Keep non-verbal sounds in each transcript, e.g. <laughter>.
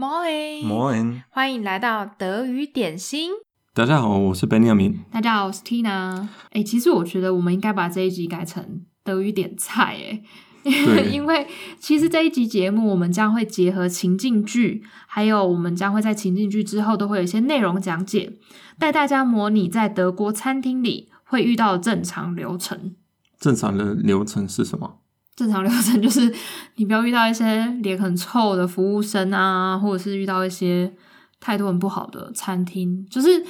Moin，欢迎来到德语点心。大家好，我是 Benjamin。大家好，我是 Tina。哎，其实我觉得我们应该把这一集改成德语点菜，哎，<laughs> 因为其实这一集节目我们将会结合情境剧，还有我们将会在情境剧之后都会有一些内容讲解，带大家模拟在德国餐厅里会遇到的正常流程。正常的流程是什么？正常流程 <laughs> 就是你不要遇到一些脸很臭的服务生啊，或者是遇到一些态度很不好的餐厅，就是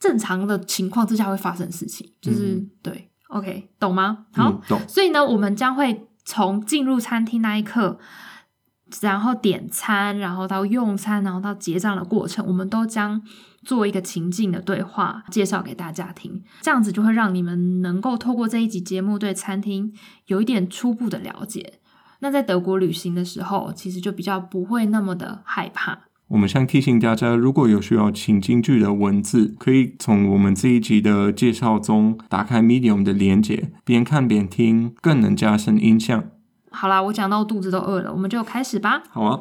正常的情况之下会发生的事情，就是、嗯、对，OK，懂吗？好，嗯、所以呢，我们将会从进入餐厅那一刻，然后点餐，然后到用餐，然后到结账的过程，我们都将。做一个情境的对话，介绍给大家听，这样子就会让你们能够透过这一集节目对餐厅有一点初步的了解。那在德国旅行的时候，其实就比较不会那么的害怕。我们想提醒大家，如果有需要情境剧的文字，可以从我们这一集的介绍中打开 Medium 的连接，边看边听，更能加深印象。好啦，我讲到肚子都饿了，我们就开始吧。好啊。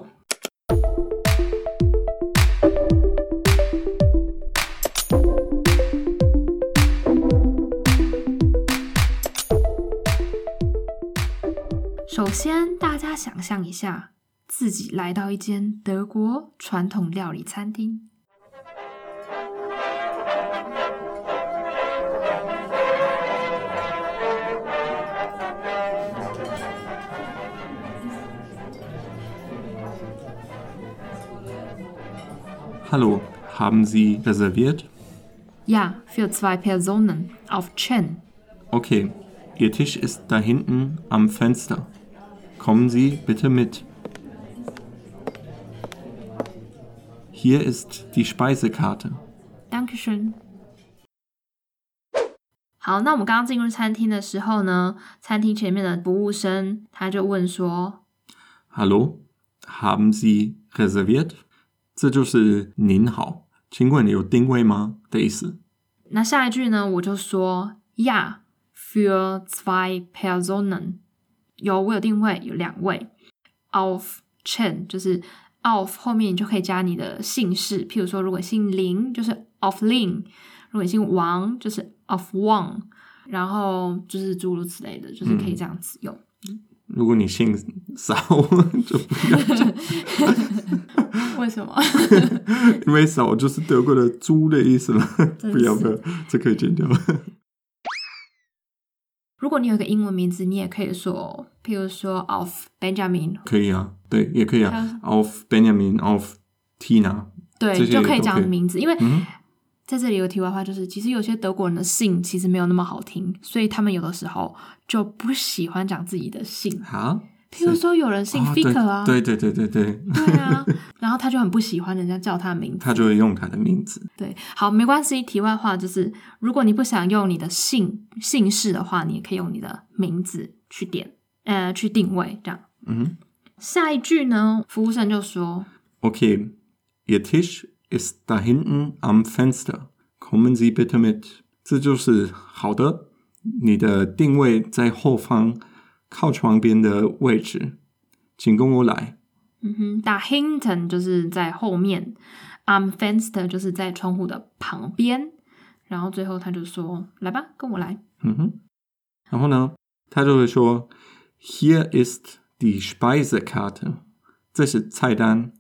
首先，大家想象一下，自己来到一间德国传统料理餐厅。Hallo, haben Sie reserviert? Ja, für zwei Personen auf Chen. Okay, Ihr Tisch ist da hinten am Fenster. Kommen Sie bitte mit. Hier ist die Speisekarte. Dankeschön. 好，那我们刚刚进入餐厅的时候呢，餐厅前面的服务生他就问说：“Hallo, haben Sie reserviert？” 这就是“您好，请问你有订位吗”的意思。那下一句呢，我就说：“Ja, für zwei Personen。” 有，我有定位，有两位。Auf Chen 就是 Auf 后面你就可以加你的姓氏，譬如说，如果姓林就是 Auf Lin，如果姓王就是 Auf Wang，然后就是诸如此类的，就是可以这样子用。嗯、如果你姓骚，<laughs> 就不要讲。<laughs> 为什么？<laughs> 因为骚就是德国的猪的意思嘛。不要不要，这可以剪掉。如果你有一个英文名字，你也可以说，譬如说 Auf Benjamin，可以啊，对，也可以啊，Auf Benjamin，Auf Tina，对，就可以讲名字。因为在这里有题外话，就是其实有些德国人的姓其实没有那么好听，所以他们有的时候就不喜欢讲自己的姓。好。譬如说，有人姓 Ficker 啊，对对对对对对，对啊，然后他就很不喜欢人家叫他的名字，他就会用他的名字。对，好，没关系。题外话就是，如果你不想用你的姓姓氏的话，你也可以用你的名字去点，呃，去定位这样。嗯，下一句呢，服务生就说：“Okay, Ihr Tisch ist da hinten am Fenster. Kommen Sie bitte mit。”这就是好的，你的定位在后方。靠窗边的位置，请跟我来。嗯哼，da hinten 就是在后面，I'm Fenster 就是在窗户的旁边。然后最后他就说：“来吧，跟我来。”嗯哼，然后呢，他就会说：“Hier ist die Speisekarte。”这是菜单。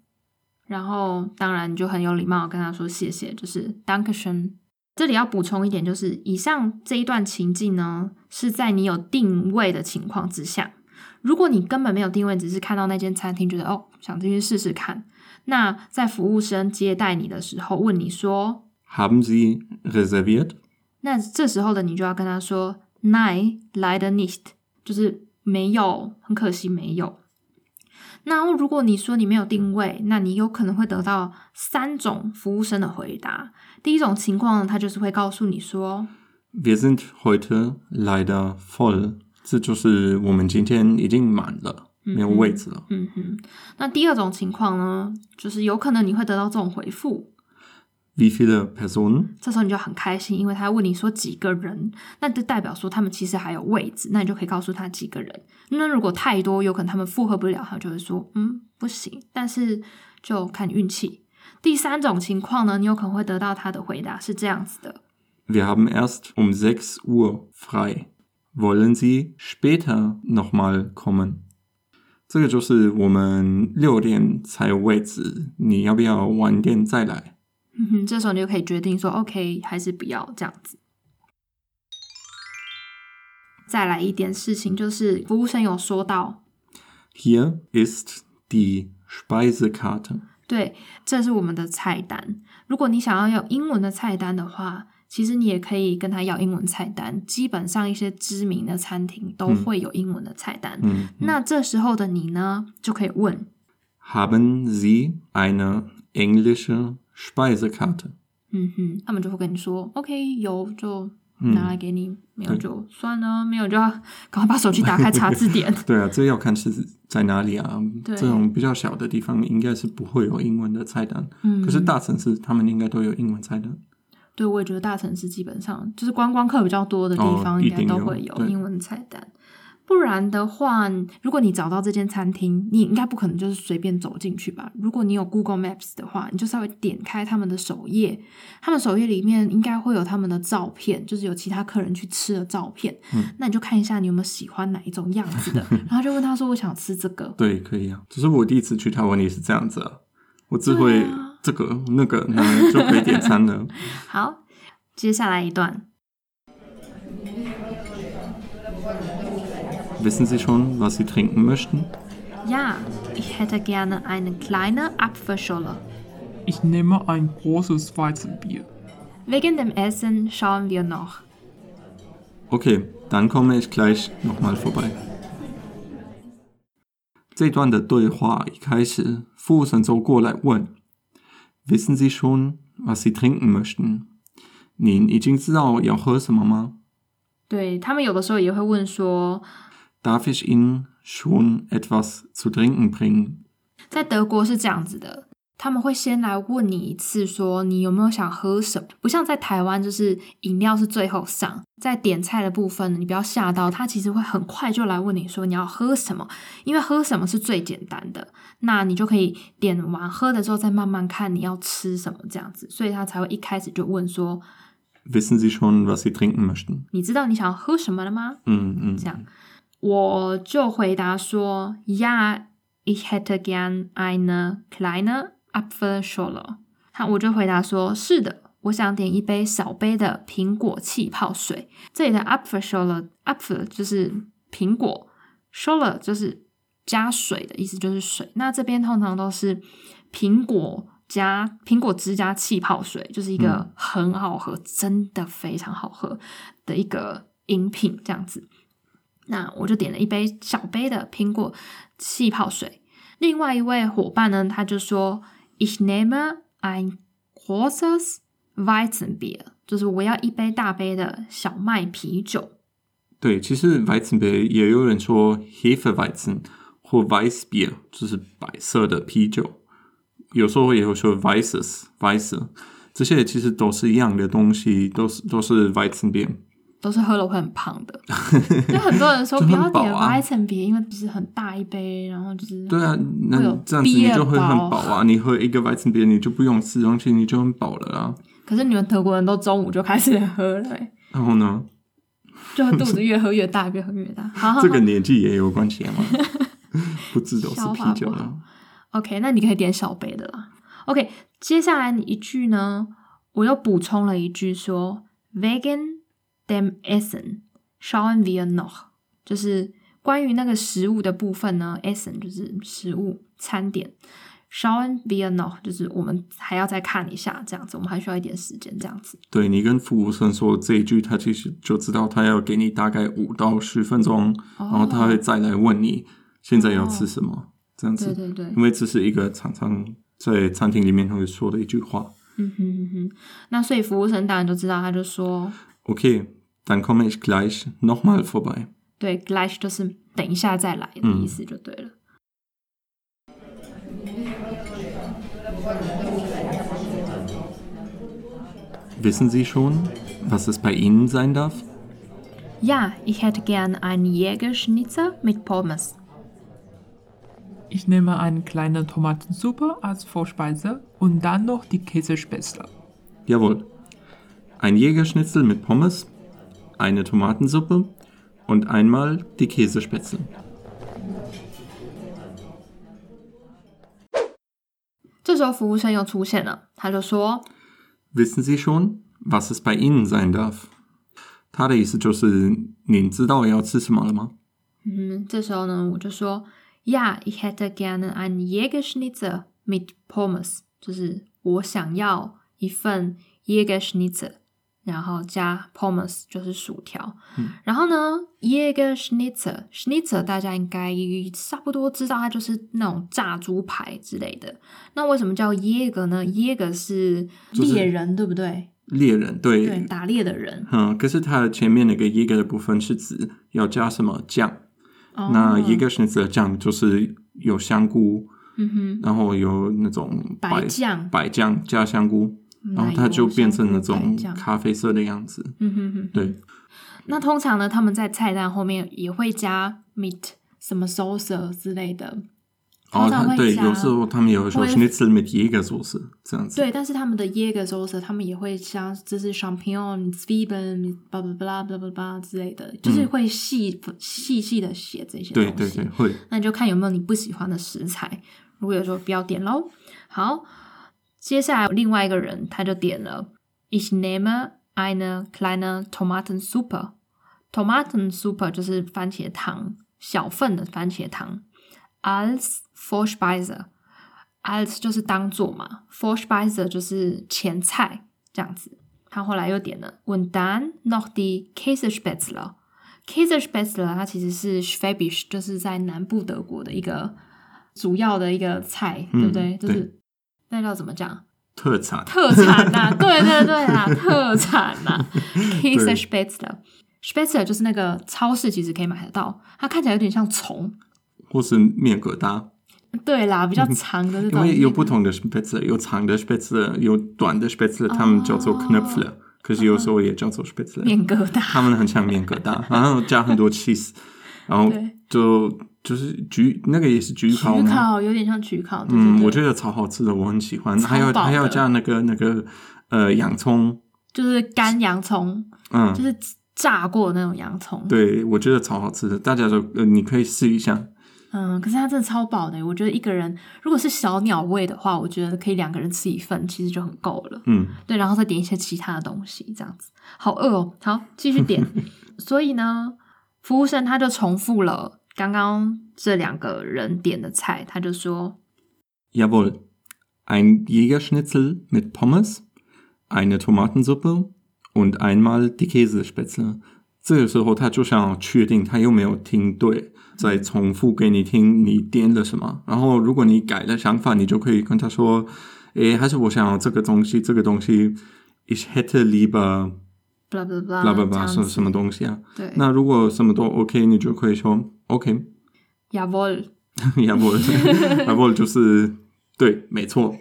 然后当然就很有礼貌跟他说谢谢，就是 Dankeschön。这里要补充一点，就是以上这一段情境呢，是在你有定位的情况之下。如果你根本没有定位，只是看到那间餐厅，觉得哦，想进去试试看，那在服务生接待你的时候问你说，Haben Sie reserviert？那这时候的你就要跟他说，Nein, leider nicht，就是没有，很可惜没有。那如果你说你没有定位，那你有可能会得到三种服务生的回答。第一种情况呢，他就是会告诉你说：“Wir sind heute leider voll。”这就是我们今天已经满了，嗯、没有位置了。嗯哼。那第二种情况呢，就是有可能你会得到这种回复。Wie viele Personen？这时候你就很开心，因为他问你说几个人，那就代表说他们其实还有位置，那你就可以告诉他几个人。那如果太多，有可能他们负荷不了，他就会说嗯不行。但是就看运气。第三种情况呢，你有可能会得到他的回答是这样子的：Wir haben erst um sechs Uhr frei. Wollen Sie später noch mal kommen？这个就是我们六点才有位置，你要不要晚点再来？嗯哼，这时候你就可以决定说 OK 还是不要这样子。再来一点事情，就是服务生有说到，Hier ist die Speisekarte。对，这是我们的菜单。如果你想要用英文的菜单的话，其实你也可以跟他要英文菜单。基本上一些知名的餐厅都会有英文的菜单。那这时候的你呢，就可以问：Haben Sie eine englische Speisekarte？嗯哼，他们就会跟你说：“OK，有就。”拿来给你，嗯、没有就算了，没有就要赶快把手机打开查字典。<laughs> 对啊，这要看是在哪里啊。这种比较小的地方应该是不会有英文的菜单。嗯，可是大城市他们应该都有英文菜单。对，我也觉得大城市基本上就是观光客比较多的地方，应该都会有英文菜单。不然的话，如果你找到这间餐厅，你应该不可能就是随便走进去吧？如果你有 Google Maps 的话，你就稍微点开他们的首页，他们首页里面应该会有他们的照片，就是有其他客人去吃的照片。嗯，那你就看一下你有没有喜欢哪一种样子的，<laughs> 然后就问他说：“我想吃这个。”对，可以啊。只是我第一次去台湾也是这样子啊，我只会这个、啊、那个，那就可以点餐了。<laughs> 好，接下来一段。Wissen Sie schon, was Sie trinken möchten? Ja, ich hätte gerne eine kleine Apfelschorle. Ich nehme ein großes Weizenbier. Wegen dem Essen schauen wir noch. Okay, dann komme ich gleich nochmal vorbei. 这段的对话一开始，服务生走过来问：“Wissen Sie schon, was Sie trinken möchten？” 您已经知道要喝什么吗？对，他们有的时候也会问说。 Darf ich Ihnen schon etwas zu trinken bringen？在德国是这样子的，他们会先来问你一次，说你有没有想喝什么？不像在台湾，就是饮料是最后上，在点菜的部分，你不要吓到他，其实会很快就来问你说你要喝什么，因为喝什么是最简单的，那你就可以点完喝的时候再慢慢看你要吃什么这样子，所以他才会一开始就问说：Wissen Sie schon, was Sie trinken möchten？你知道你想要喝什么了吗？嗯嗯，这样。我就回答说：“Ja, ich hätte gern eine kleine Apfelschorle。”好，我就回答说：“是的，我想点一杯小杯的苹果气泡水。”这里的 Apfelschorle，Apfel 就是苹果，Schorle 就是加水的意思，就是水。那这边通常都是苹果加苹果汁加气泡水，就是一个很好喝，嗯、真的非常好喝的一个饮品，这样子。那我就点了一杯小杯的苹果气泡水。另外一位伙伴呢，他就说：“Ich nehme ein großes Weizenbier，就是我要一杯大杯的小麦啤酒。”对，其实 Weizenbier 也有人说 Hefeweizen 或 Weißbier，就是白色的啤酒。有时候也会说 Weißes Weiße，这些其实都是一样的东西，都是都是 Weizenbier。都是喝了会很胖的，<laughs> 就很多人说 <laughs> 不要点 Weizenbier，因为不是很大一杯，然后就是对啊，那这样子你就会很饱啊。你喝一个 Weizenbier，你就不用吃东西，你就很饱了啊。可是你们德国人都中午就开始喝了，然后呢，就肚子越喝越大，越喝越大。<laughs> 好，这个年纪也有关系吗？不知道是啤酒了。OK，那你可以点小杯的啦。OK，接下来你一句呢，我又补充了一句说 Vegan。Dem Essen schauen wir noch，就是关于那个食物的部分呢。Essen 就是食物餐点，schauen wir noch 就是我们还要再看一下，这样子，我们还需要一点时间，这样子。对，你跟服务生说这一句，他其实就知道他要给你大概五到十分钟，哦，然后他会再来问你现在要吃什么，哦，这样子。对对对，因为这是一个常常在餐厅里面会说的一句话。嗯哼嗯哼，那所以服务生当然就知道，他就说 OK。Dann komme ich gleich nochmal vorbei。对，gleich 就是等一下再来的意思，就对了。Wissen Sie schon, was es bei Ihnen sein darf? Ja, ich hätte gern einen Jägerschnitzer mit Pommes. Ich nehme eine kleine Tomatensuppe als Vorspeise und dann noch die Käsespätzle. Jawohl. Ein Jägerschnitzel mit Pommes, eine Tomatensuppe und einmal die Käsespätzle. 这时候服务生又出现了，他就说 Wissen Sie schon, was es bei Ihnen sein darf? 他的意思就是，您知道要吃什么了吗？：“嗯，这时候呢，我就说，Ja, ich hätte gerne einen Jägerschnitzel mit Pommes，就是我想要一份 Jägerschnitzel， 然后加 Pommes 就是薯条。嗯、然后呢，Jägerschnitzel，Schnitzel 大家应该差不多知道，它就是那种炸猪排之类的。那为什么叫 Jäger 呢？Jäger 是猎人，对不对？猎人，对，对，打猎的人。嗯，可是它的前面那个 Jäger 的部分是指要加什么酱？哦、那 Jägerschnitzel 的酱就是有香菇，嗯哼，然后有那种白白酱白酱加香菇，然后它就变成那种咖啡色的样子。嗯哼哼，对。那通常呢，他们在菜单后面也会加 meat 什么 sauce 之类的。哦，他对，有时候他们也会说会 Schnitzel mit Jägersauce 这样子。对，但是他们的 Jäger sauce 他们也会像就是 champignon、Zwiebeln、巴拉巴拉巴拉巴拉之类的，就是会细细细的写这些东西。对对对，会。那你就看有没有你不喜欢的食材，如果有时候不要点喽。好，接下来另外一个人他就点了，Ich nehme eine kleine Tomatensuppe。Tomatensuppe 就是番茄汤，小份的番茄汤。Als Vorspeise，als 就是当做嘛，Vorspeise 就是前菜这样子。他后来又点了，Und dann noch die Käsespätzle。Käsespätzle 它其实是 Schwäbisch，就是在南部德国的一个主要的一个菜，嗯、对不对？就是对那叫怎么讲？特产，特产呐、啊，<laughs> 对对对啊，特产呐、啊。<laughs> Käsespätzle，Spätzle 就是那个超市其实可以买得到，它看起来有点像虫。或是面疙瘩，对啦，比较长的。因为有不同的 Spätzle，有长的 Spätzle，有短的 Spätzle，他们叫做 Knöpfle，可是有时候也叫做 Spätzle。面疙瘩，他们很像面疙瘩，然后加很多 cheese，然后就就是焗那个也是焗烤吗？焗烤有点像焗烤。嗯，我觉得超好吃的，我很喜欢。还有还要加那个那个呃洋葱，就是干洋葱，嗯，就是炸过的那种洋葱。对，我觉得超好吃的，大家都呃你可以试一下。嗯，可是它真的超饱的。我觉得一个人如果是小鸟胃的话，我觉得可以两个人吃一份，其实就很够了。嗯，对，然后再点一些其他的东西，这样子。好饿哦，好，继续点。<laughs> 所以呢，服务生他就重复了刚刚这两个人点的菜，他就说：Jawohl, ein Jägerschnitzel mit Pommes, eine Tomatensuppe und einmal die Käsespätzle。这个时候他就想要确定他有没有听对。再重复给你听，你点了什么？然后如果你改了想法，你就可以跟他说：“诶，还是我想要这个东西，这个东西，ich hätte lieber blah blah blah blah blah blah 什么什么东西啊？”对。那如果什么都 OK，你就可以说 OK，Jawohl，Jawohl，Jawohl <laughs> <laughs> 就是对，没错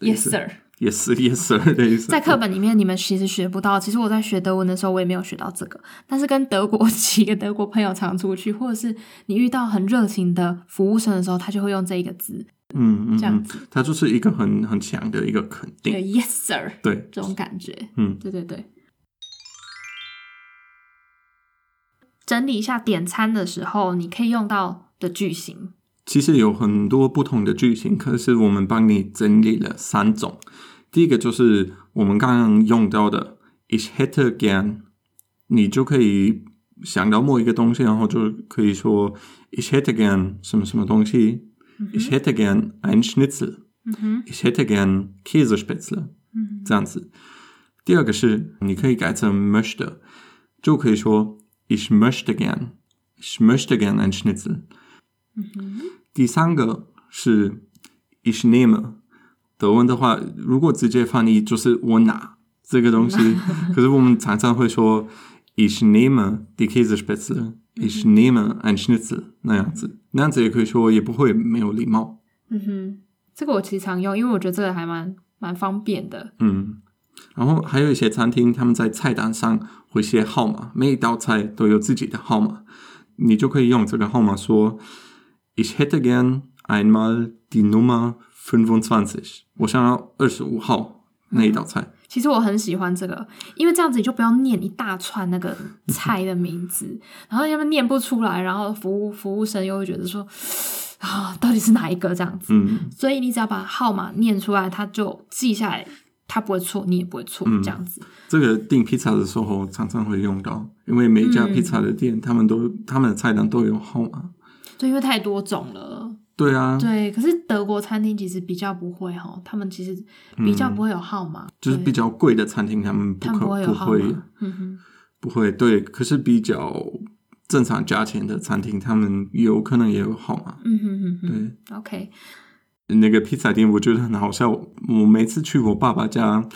，Yes sir。也是 Yes sir 的意思。在课本里面，你们其实学不到。其实我在学德文的时候，我也没有学到这个。但是跟德国几个德国朋友常出去，或者是你遇到很热情的服务生的时候，他就会用这一个字。嗯嗯，这样子，他就是一个很很强的一个肯定。对，Yes sir。对，这种感觉。嗯，对对对。整理一下点餐的时候，你可以用到的句型。其实有很多不同的句型，可是我们帮你整理了三种。第一个就是我们刚刚用到的 Ich hätte gern，你就可以想到某一个东西，然后就可以说 Ich hätte gern 什么什么东西、嗯、，Ich hätte gern ein Schnitzel，、嗯、Ich hätte gern Käsespätzle，、嗯、这样子。第二个是你可以改成 möchte，就可以说 Ich möchte gern，Ich möchte gern ein Schnitzel、嗯。第三个是 Ich nehme。德文的话，如果直接翻译就是我拿这个东西，可是我们常常会说 Ich nehme die Käsespätzle，Ich nehme ein Schnitzel 那样子，那样子也可以说，也不会没有礼貌。嗯哼，这个我其实常用，因为我觉得这个还蛮蛮方便的。嗯，然后还有一些餐厅，他们在菜单上会写号码，每一道菜都有自己的号码，你就可以用这个号码说 Ich hätte gern einmal die Nummer fünfundzwanzig。我想要二十五号那一道菜。嗯。其实我很喜欢这个，因为这样子你就不要念一大串那个菜的名字，<laughs> 然后要么念不出来，然后服务服务生又会觉得说 <sighs> 啊，到底是哪一个这样子？嗯，所以你只要把号码念出来，他就记下来，他不会错，你也不会错，这样子。这个订披萨的时候常常会用到，因为每一家披萨的店，他们都他们的菜单都有号码，对，因为太多种了。对啊，对，可是德国餐厅其实比较不会哈，他们其实比较不会有号码，就是比较贵的餐厅他们不可不会，嗯哼，不会。对，可是比较正常价钱的餐厅，他们有可能也有号码。嗯哼哼哼，对，OK。那个披萨店我觉得很好笑，我每次去我爸爸家。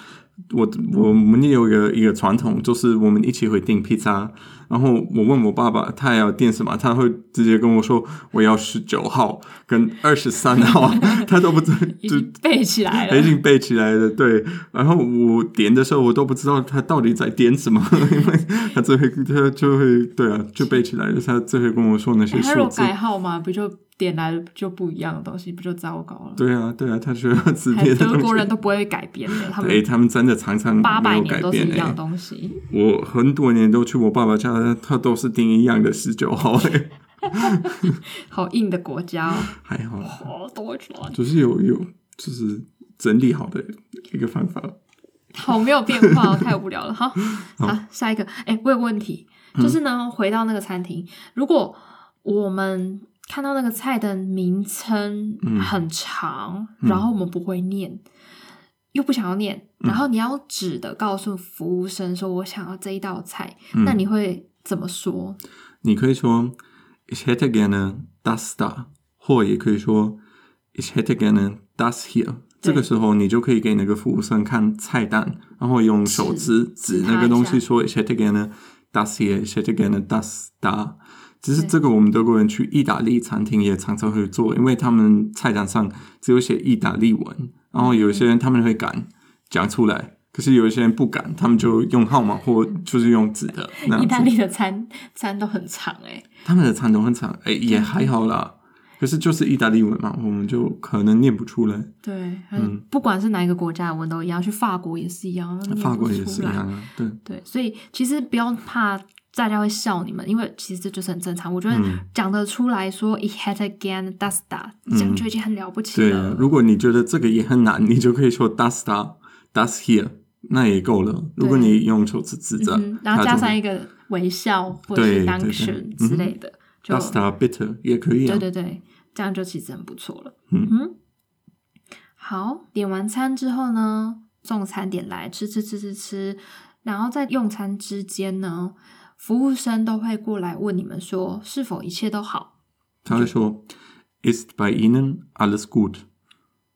我我们也有一个一个传统，就是我们一起会订披萨。然后我问我爸爸，他要点什么，他会直接跟我说，我要十九号跟二十三号，<laughs> 他都不知道，就背起来了，已经背起来了。对，然后我点的时候，我都不知道他到底在点什么，<laughs> 因为他最后他就会对啊，就背起来了。他最后跟我说那些数字，他有改号吗？不就？点来的就不一样的东西，不就糟糕了？对啊，对啊，他觉得字典的德国人都不会改变的，他们对 <laughs> 他们真的常常八百年都是一样的东西。我很多年都去我爸爸家，他都是订一样的十九号嘞。<laughs> 好硬的国家，还好，好多钱，就是有有就是整理好的一个方法。好没有变化，太无聊了。好，<laughs> 好，好，下一个。哎，我有个问题，就是呢，嗯、回到那个餐厅，如果我们看到那个菜的名称很长，嗯、然后我们不会念，嗯、又不想要念，然后你要指的告诉服务生说：“我想要这一道菜。嗯”那你会怎么说？你可以说 “Ich hätte gerne das da”，或也可以说 “Ich hätte gerne das hier”。这个时候你就可以给那个服务生看菜单，然后用手指指那个东西说 “Ich hätte gerne das hier, ich hätte gerne das da”。其实这个我们德国人去意大利餐厅也常常会做，因为他们菜单上只有写意大利文，然后有一些人他们会敢讲出来，可是有一些人不敢，他们就用号码或就是用纸的。意大利的餐餐都很长哎，他们的餐都很长哎，也还好啦。可是就是意大利文嘛，我们就可能念不出来。对，嗯，不管是哪一个国家的文都一样，去法国也是一样，法国也是一样啊。对对，所以其实不要怕。大家会笑你们，因为其实这就是很正常。我觉得讲得出来说 “ich hätte gerne das da”，这样就已经很了不起了。对，如果你觉得这个也很难，你就可以说 “das da”、“das here”，那也够了。如果你用手指指着，然后加上一个微笑或者是 “dankeschön” 之类的，“das da bitte” 也可以。对对对，这样就其实很不错了。嗯，好，点完餐之后呢，送餐点来吃吃吃吃吃，然后在用餐之间呢。服务生都会过来问你们说是否一切都好。他会说，Ist bei Ihnen alles gut？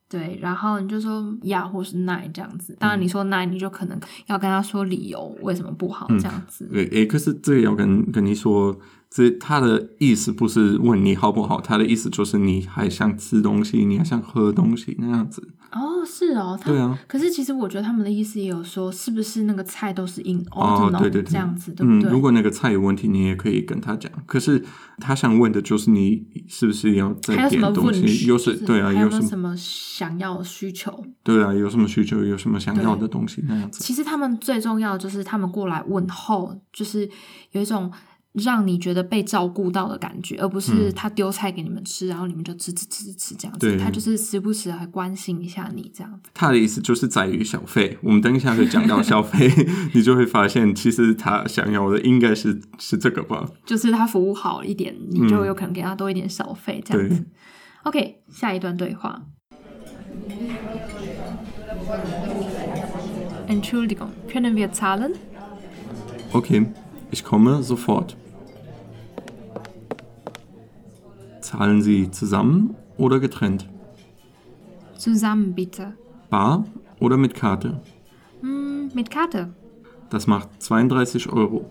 对，然后你就说呀，或是 nein 这样子。当然你说 nein，你就可能要跟他说理由，为什么不好这样子。对，诶，可是这个要跟跟你说。这他的意思不是问你好不好，他的意思就是你还想吃东西，你还想喝东西那样子。哦，是哦，对啊。可是其实我觉得他们的意思也有说，是不是那个菜都是 in ordinary 哦，对对对，这样子，对不对？嗯，如果那个菜有问题，你也可以跟他讲。可是他想问的就是你是不是要再点东西？有什对啊？有什么想要的需求？对啊，有什么需求？有什么想要的东西那样子？其实他们最重要的就是他们过来问候，就是有一种。让你觉得被照顾到的感觉，而不是他丢菜给你们吃，嗯、然后你们就吃吃吃吃吃这样子。他就是时不时还关心一下你这样子。他的意思就是在于小费。我们等一下会讲到小费，<laughs> 你就会发现其实他想要的应该是是这个吧？就是他服务好一点，你就有可能给他多一点小费这样子。OK，下一段对话。Entschuldigung, können wir zahlen? Okay, ich komme sofort. Zahlen Sie zusammen oder getrennt? Zusammen, bitte. Bar oder mit Karte? Mm, mit Karte. Das macht 32 Euro.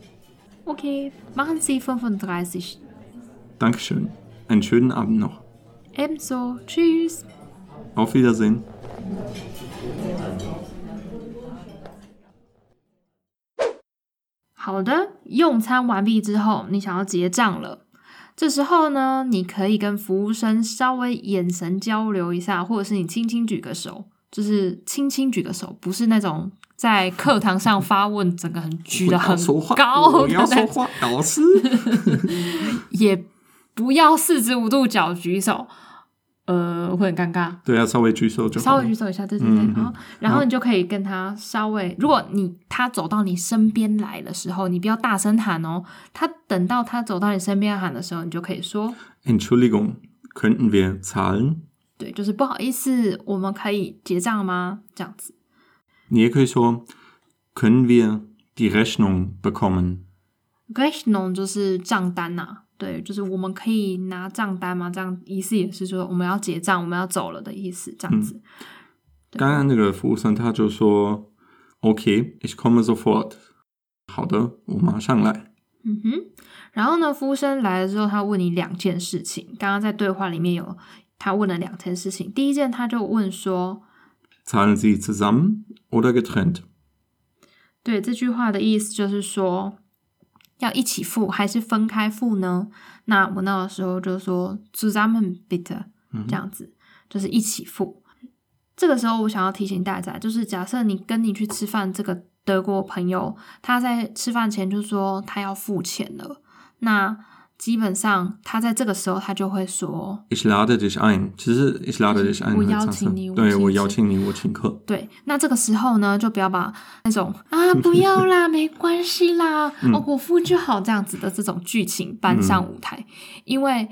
Okay, machen Sie 35. Dankeschön. Einen schönen Abend noch. Ebenso. Tschüss. Auf Wiedersehen. 好的，用餐完毕之后，你想要结账了。 这时候呢，你可以跟服务生稍微眼神交流一下，或者是你轻轻举个手，就是轻轻举个手，不是那种在课堂上发问，整个很举的很高的，我要说话，老师，<laughs> 也不要四十五度角举手。呃，会很尴尬。对啊，稍微举手就好。稍微举手一下，对对对。然后、嗯，然后你就可以跟他稍微，如果你他走到你身边来的时候，你不要大声喊哦。他等到他走到你身边喊的时候，你就可以说：“Entschuldigung, könnten wir zahlen？” 对，就是不好意思，我们可以结账吗？这样子。你也可以说：“Können wir die Rechnung bekommen？”Rechnung 就是账单呐、啊。对，就是我们可以拿账单吗？这样意思也是说我们要结账，我们要走了的意思，这样子。嗯、刚刚那个服务生他就说：“OK，ich komme sofort。”好的，我马上来。嗯哼。然后呢，服务生来了之后，他问你两件事情。刚刚在对话里面有他问了两件事情。第一件，他就问说：“Zahlen Sie zusammen oder getrennt？” 对，这句话的意思就是说。要一起付还是分开付呢？那我那个时候就说 zusammen bitte，这样子，就是一起付。这个时候我想要提醒大家，就是假设你跟你去吃饭这个德国朋友，他在吃饭前就说他要付钱了，那。基本上，他在这个时候，他就会说：“Ich lade dich ein。”其实，“Ich lade dich ein” 我邀请你，对我邀请你，我请客。对，那这个时候呢，就不要把那种啊，不要啦，没关系啦，嗯、哦，我付就好这样子的这种剧情搬上舞台，嗯、因为。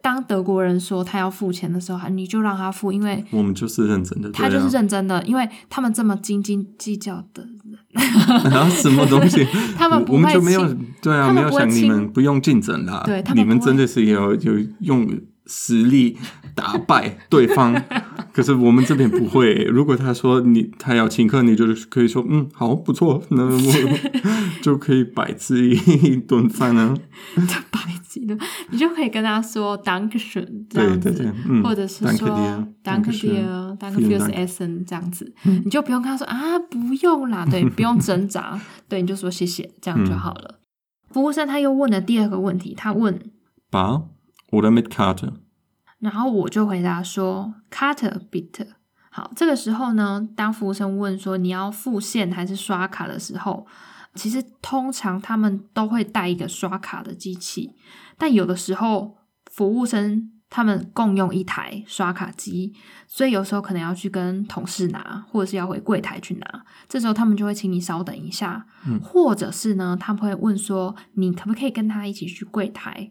当德国人说他要付钱的时候，你就让他付，因为我们就是认真的。他就是认真的，因为他们这么斤斤计较的人，<laughs> 啊，什么东西？<laughs> 他们不会我们就没有对啊，没有想你们不用竞争啦，对，你们真的是有有用实力打败对方。<laughs> 可是我们这边不会。<laughs> 如果他说你他要请客，你就可以说嗯好不错，那我就可以白吃一顿饭呢。白吃的，<laughs> 你就可以跟他说 Dankeschön 这样子，对对对嗯、或者是说 Danke dir，Danke fürs Essen 这样子，嗯、你就不用跟他说啊不用啦，对，<laughs> 不用挣扎，对，你就说谢谢，这样就好了。服务生他又问了第二个问题，他问 Bar oder mit Karte？然后我就回答说，Karte bitte。好，这个时候呢，当服务生问说你要付现还是刷卡的时候，其实通常他们都会带一个刷卡的机器，但有的时候服务生他们共用一台刷卡机，所以有时候可能要去跟同事拿，或者是要回柜台去拿。这时候他们就会请你稍等一下，嗯、或者是呢，他们会问说你可不可以跟他一起去柜台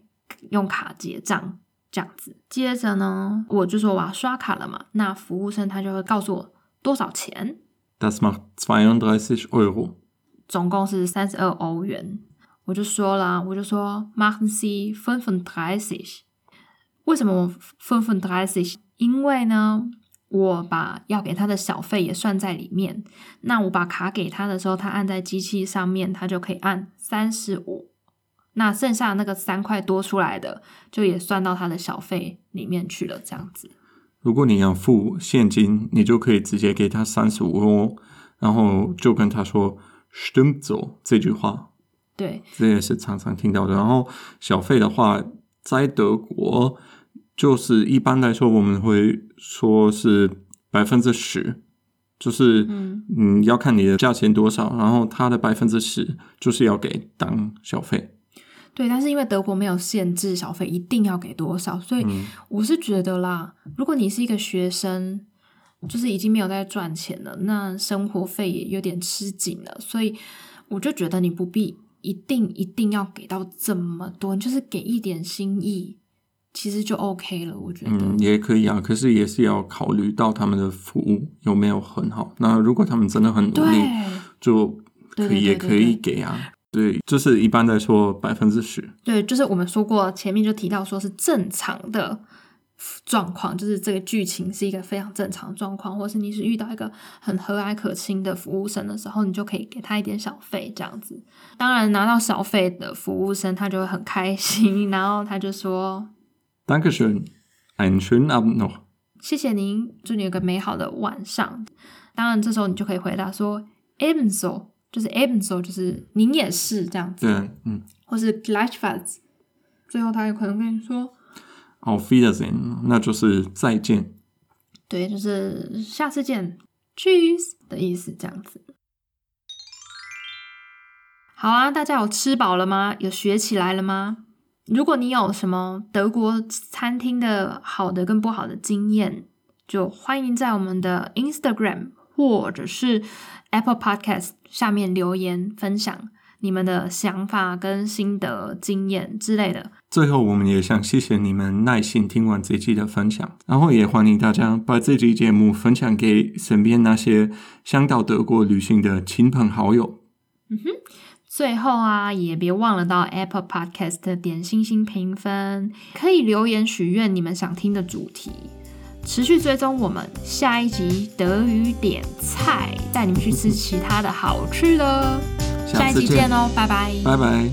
用卡结账。这样子，接着呢，我就说我要刷卡了嘛，那服务生他就会告诉我多少钱。Das macht zweiunddreißig Euro，总共是三十二欧元。我就说了，我就说 machen Sie fünfunddreißig。为什么我 fünfunddreißig？因为呢，我把要给他的小费也算在里面。那我把卡给他的时候，他按在机器上面，他就可以按三十五。那剩下那个三块多出来的，就也算到他的小费里面去了。这样子，如果你要付现金，你就可以直接给他三十五欧，然后就跟他说 “stimmt so” 这句话。对，这也是常常听到的。然后小费的话，在德国就是一般来说我们会说是百分之十，就是嗯，嗯要看你的价钱多少，然后他的百分之十就是要给当小费。对，但是因为德国没有限制小费一定要给多少，所以我是觉得啦，如果你是一个学生，就是已经没有在赚钱了，那生活费也有点吃紧了，所以我就觉得你不必一定一定要给到这么多，你就是给一点心意，其实就 OK 了。我觉得嗯，也可以啊，可是也是要考虑到他们的服务有没有很好。那如果他们真的很努力，就可以也可以给啊。对，就是一般来说百分之十。对，就是我们说过前面就提到说是正常的状况，就是这个剧情是一个非常正常的状况，或是你是遇到一个很和蔼可亲的服务生的时候，你就可以给他一点小费这样子。当然拿到小费的服务生他就会很开心，<laughs> 然后他就说：“Danke schön, einen schönen Abend noch。”谢谢您，祝你有个美好的晚上。当然这时候你就可以回答说：“Ebenso。”就是 ebenso，就是您也是这样子，对，嗯，或是 gleichfalls，最后他有可能跟你说 Auf Wiedersehen，那就是再见。对，就是下次见，Cheers 的意思，这样子。好啊，大家有吃饱了吗？有学起来了吗？如果你有什么德国餐厅的好的跟不好的经验，就欢迎在我们的 Instagram 或者是 Apple Podcast 下面留言分享你们的想法跟心得、经验之类的。最后，我们也想谢谢你们耐心听完这期的分享，然后也欢迎大家把这期节目分享给身边那些想到德国旅行的亲朋好友。嗯哼。最后啊，也别忘了到 Apple Podcast 点星星评分，可以留言许愿你们想听的主题，持续追踪我们下一集德语点菜，带你们去吃其他的好吃的。下一集见哦，拜拜，拜拜。